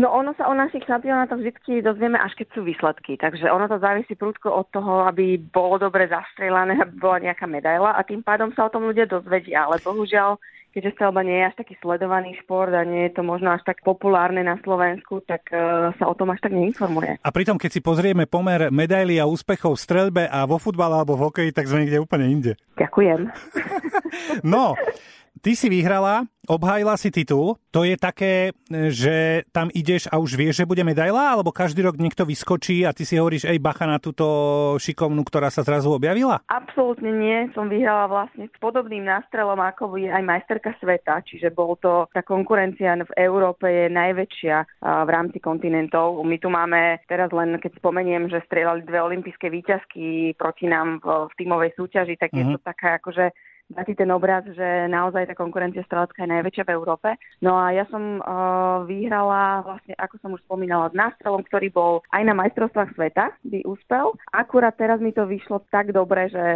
No ono sa o našich šampionátoch vždy dozvieme, až keď sú výsledky. Takže ono to závisí prúdko od toho, aby bolo dobre zastrelané, aby bola nejaká medaila a tým pádom sa o tom ľudia dozvedia. Ale bohužiaľ keďže strelba nie je až taký sledovaný šport a nie je to možno až tak populárne na Slovensku, tak uh, sa o tom až tak neinformuje. A pritom, keď si pozrieme pomer medailí a úspechov v strelbe a vo futbale alebo v hokeji, tak sme niekde úplne inde. Ďakujem. no, Ty si vyhrala, obhájila si titul. To je také, že tam ideš a už vieš, že bude medaila? Alebo každý rok niekto vyskočí a ty si hovoríš, ej, bacha na túto šikovnú, ktorá sa zrazu objavila? Absolútne nie. Som vyhrala vlastne s podobným nástrelom, ako je aj majsterka sveta. Čiže bol to, tá konkurencia v Európe je najväčšia v rámci kontinentov. My tu máme teraz len, keď spomeniem, že strieľali dve olympijské výťazky proti nám v, v tímovej súťaži, tak mm-hmm. je mhm. to taká akože dá ti ten obraz, že naozaj tá konkurencia strelecká je najväčšia v Európe. No a ja som uh, vyhrala vlastne, ako som už spomínala, s nástrelom, ktorý bol aj na majstrovstvách sveta, by úspel. Akurát teraz mi to vyšlo tak dobre, že,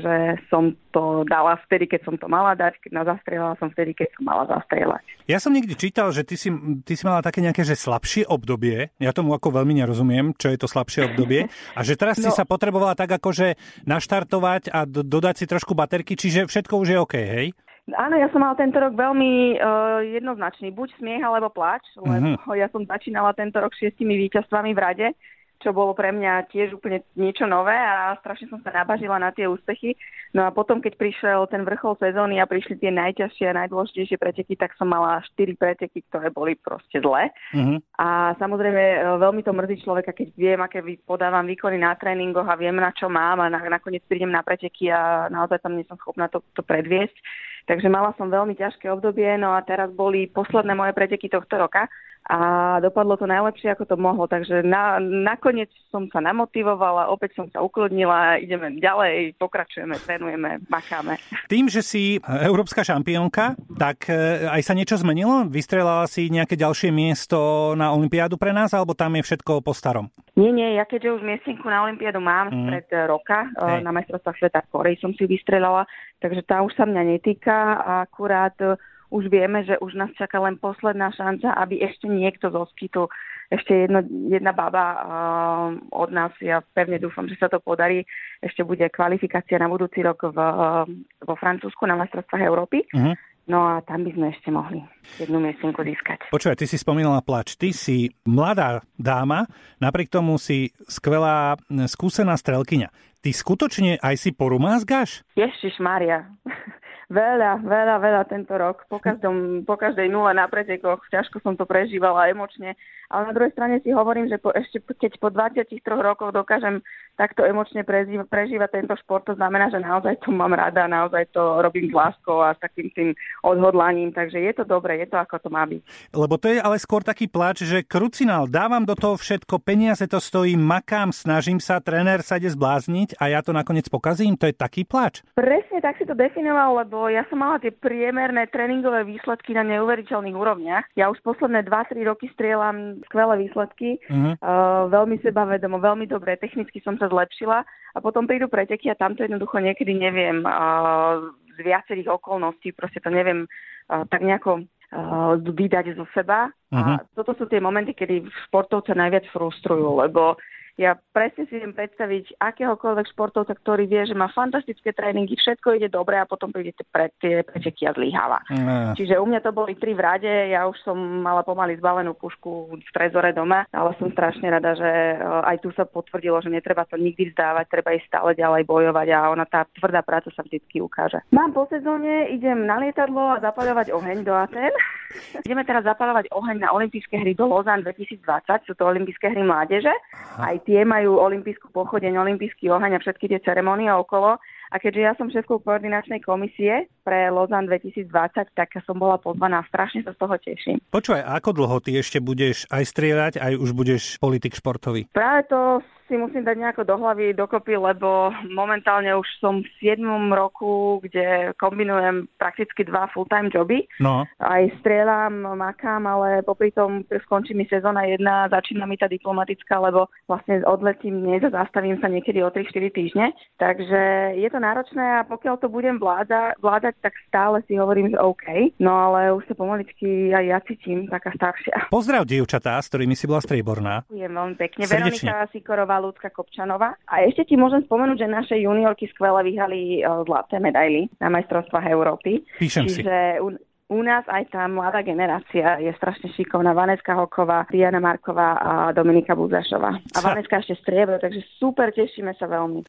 že som to dala vtedy, keď som to mala dať, keď na zastrieľala som vtedy, keď som mala zastrieľať. Ja som niekde čítal, že ty si, ty si mala také nejaké že slabšie obdobie. Ja tomu ako veľmi nerozumiem, čo je to slabšie obdobie. A že teraz no. si sa potrebovala tak akože naštartovať a dodať si trošku baterky, čiže všetko všetko už je OK, hej? Áno, ja som mal tento rok veľmi uh, jednoznačný. Buď smiech alebo plač, lebo uh-huh. ja som začínala tento rok šiestimi víťazstvami v rade čo bolo pre mňa tiež úplne niečo nové a strašne som sa nabažila na tie úspechy. No a potom, keď prišiel ten vrchol sezóny a prišli tie najťažšie a najdôležitejšie preteky, tak som mala 4 preteky, ktoré boli proste zlé. Uh-huh. A samozrejme e, veľmi to mrzí človeka, keď viem, aké podávam výkony na tréningoch a viem, na čo mám a nakoniec prídem na preteky a naozaj tam nie som schopná to, to predviesť. Takže mala som veľmi ťažké obdobie, no a teraz boli posledné moje preteky tohto roka a dopadlo to najlepšie, ako to mohlo. Takže na, nakoniec som sa namotivovala, opäť som sa uklodnila, ideme ďalej, pokračujeme, trénujeme, makáme. Tým, že si európska šampiónka, tak e, aj sa niečo zmenilo? Vystrelala si nejaké ďalšie miesto na Olympiádu pre nás, alebo tam je všetko po starom? Nie, nie, ja keďže už miestninku na Olympiádu mám mm. pred roka, e, Hej. na majstrovstvách sveta v Koreji som si vystrelala, takže tá už sa mňa netýka, akurát už vieme, že už nás čaká len posledná šanca, aby ešte niekto zoskytol ešte jedno, jedna baba uh, od nás, ja pevne dúfam, že sa to podarí, ešte bude kvalifikácia na budúci rok v, uh, vo Francúzsku na majstrovstvách Európy. Uh-huh. No a tam by sme ešte mohli jednu miestinku získať. Počúvaj, ty si spomínala plač. Ty si mladá dáma, napriek tomu si skvelá, skúsená strelkyňa. Ty skutočne aj si porumázgaš? Ježiš Maria. Veľa, veľa, veľa tento rok. Po, každom, po každej nule na pretekoch ťažko som to prežívala emočne. Ale na druhej strane si hovorím, že po, ešte keď po 23 rokoch dokážem takto emočne prežívať, prežívať tento šport, to znamená, že naozaj to mám rada, naozaj to robím s láskou a s takým tým odhodlaním. Takže je to dobré, je to ako to má byť. Lebo to je ale skôr taký pláč, že krucinál, dávam do toho všetko, peniaze to stojí, makám, snažím sa, tréner sa ide zblázniť a ja to nakoniec pokazím. To je taký pláč. Presne tak si to definoval, lebo ja som mala tie priemerné tréningové výsledky na neuveriteľných úrovniach. Ja už posledné 2-3 roky strieľam skvelé výsledky, uh-huh. uh, veľmi sebavedomo, veľmi dobre, technicky som sa zlepšila a potom prídu preteky a tamto jednoducho niekedy neviem uh, z viacerých okolností, proste to neviem uh, tak nejako uh, vydať zo seba. Uh-huh. A toto sú tie momenty, kedy športovca najviac frustrujú, lebo ja presne si viem predstaviť akéhokoľvek športovca, ktorý vie, že má fantastické tréningy, všetko ide dobre a potom príde pre tie preteky a zlyháva. Mm. Čiže u mňa to boli tri v rade, ja už som mala pomaly zbalenú pušku v trezore doma, ale som strašne rada, že eh, aj tu sa potvrdilo, že netreba to nikdy vzdávať, treba ísť stále ďalej bojovať a ona tá tvrdá práca sa vždy ukáže. Mám po sezóne, idem na lietadlo a zapaľovať oheň do Aten. Ideme teraz zapaľovať oheň na olympijské hry do Lozan 2020, sú to olympijské hry mládeže. Aj tie majú olimpijskú pochodeň, olimpijský oheň a všetky tie ceremonie okolo. A keďže ja som šéfkou koordinačnej komisie pre Lozan 2020, tak som bola pozvaná. Strašne sa z toho teším. Počúvaj, ako dlho ty ešte budeš aj strieľať, aj už budeš politik športový? Práve to si musím dať nejako do hlavy dokopy, lebo momentálne už som v 7. roku, kde kombinujem prakticky dva full-time joby. No. Aj strieľam, makám, ale popri tom skončí mi sezóna jedna, začína mi tá diplomatická, lebo vlastne odletím dnes a zastavím sa niekedy o 3-4 týždne. Takže je to náročné a pokiaľ to budem vláda, vládať vyhrať, tak stále si hovorím, že OK. No ale už sa pomaličky aj ja cítim taká staršia. Pozdrav, dievčatá, s ktorými si bola strieborná. Ďakujem veľmi pekne. Srdečne. Veronika Sikorová, Ľudka Kopčanová. A ešte ti môžem spomenúť, že naše juniorky skvele vyhrali zlaté medaily na majstrovstvách Európy. Píšem Čiže si u nás aj tá mladá generácia je strašne šikovná. Vaneska Hoková, Diana Marková a Dominika Buzašová. A Vaneska ešte striebro, takže super, tešíme sa veľmi.